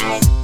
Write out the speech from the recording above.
Bye.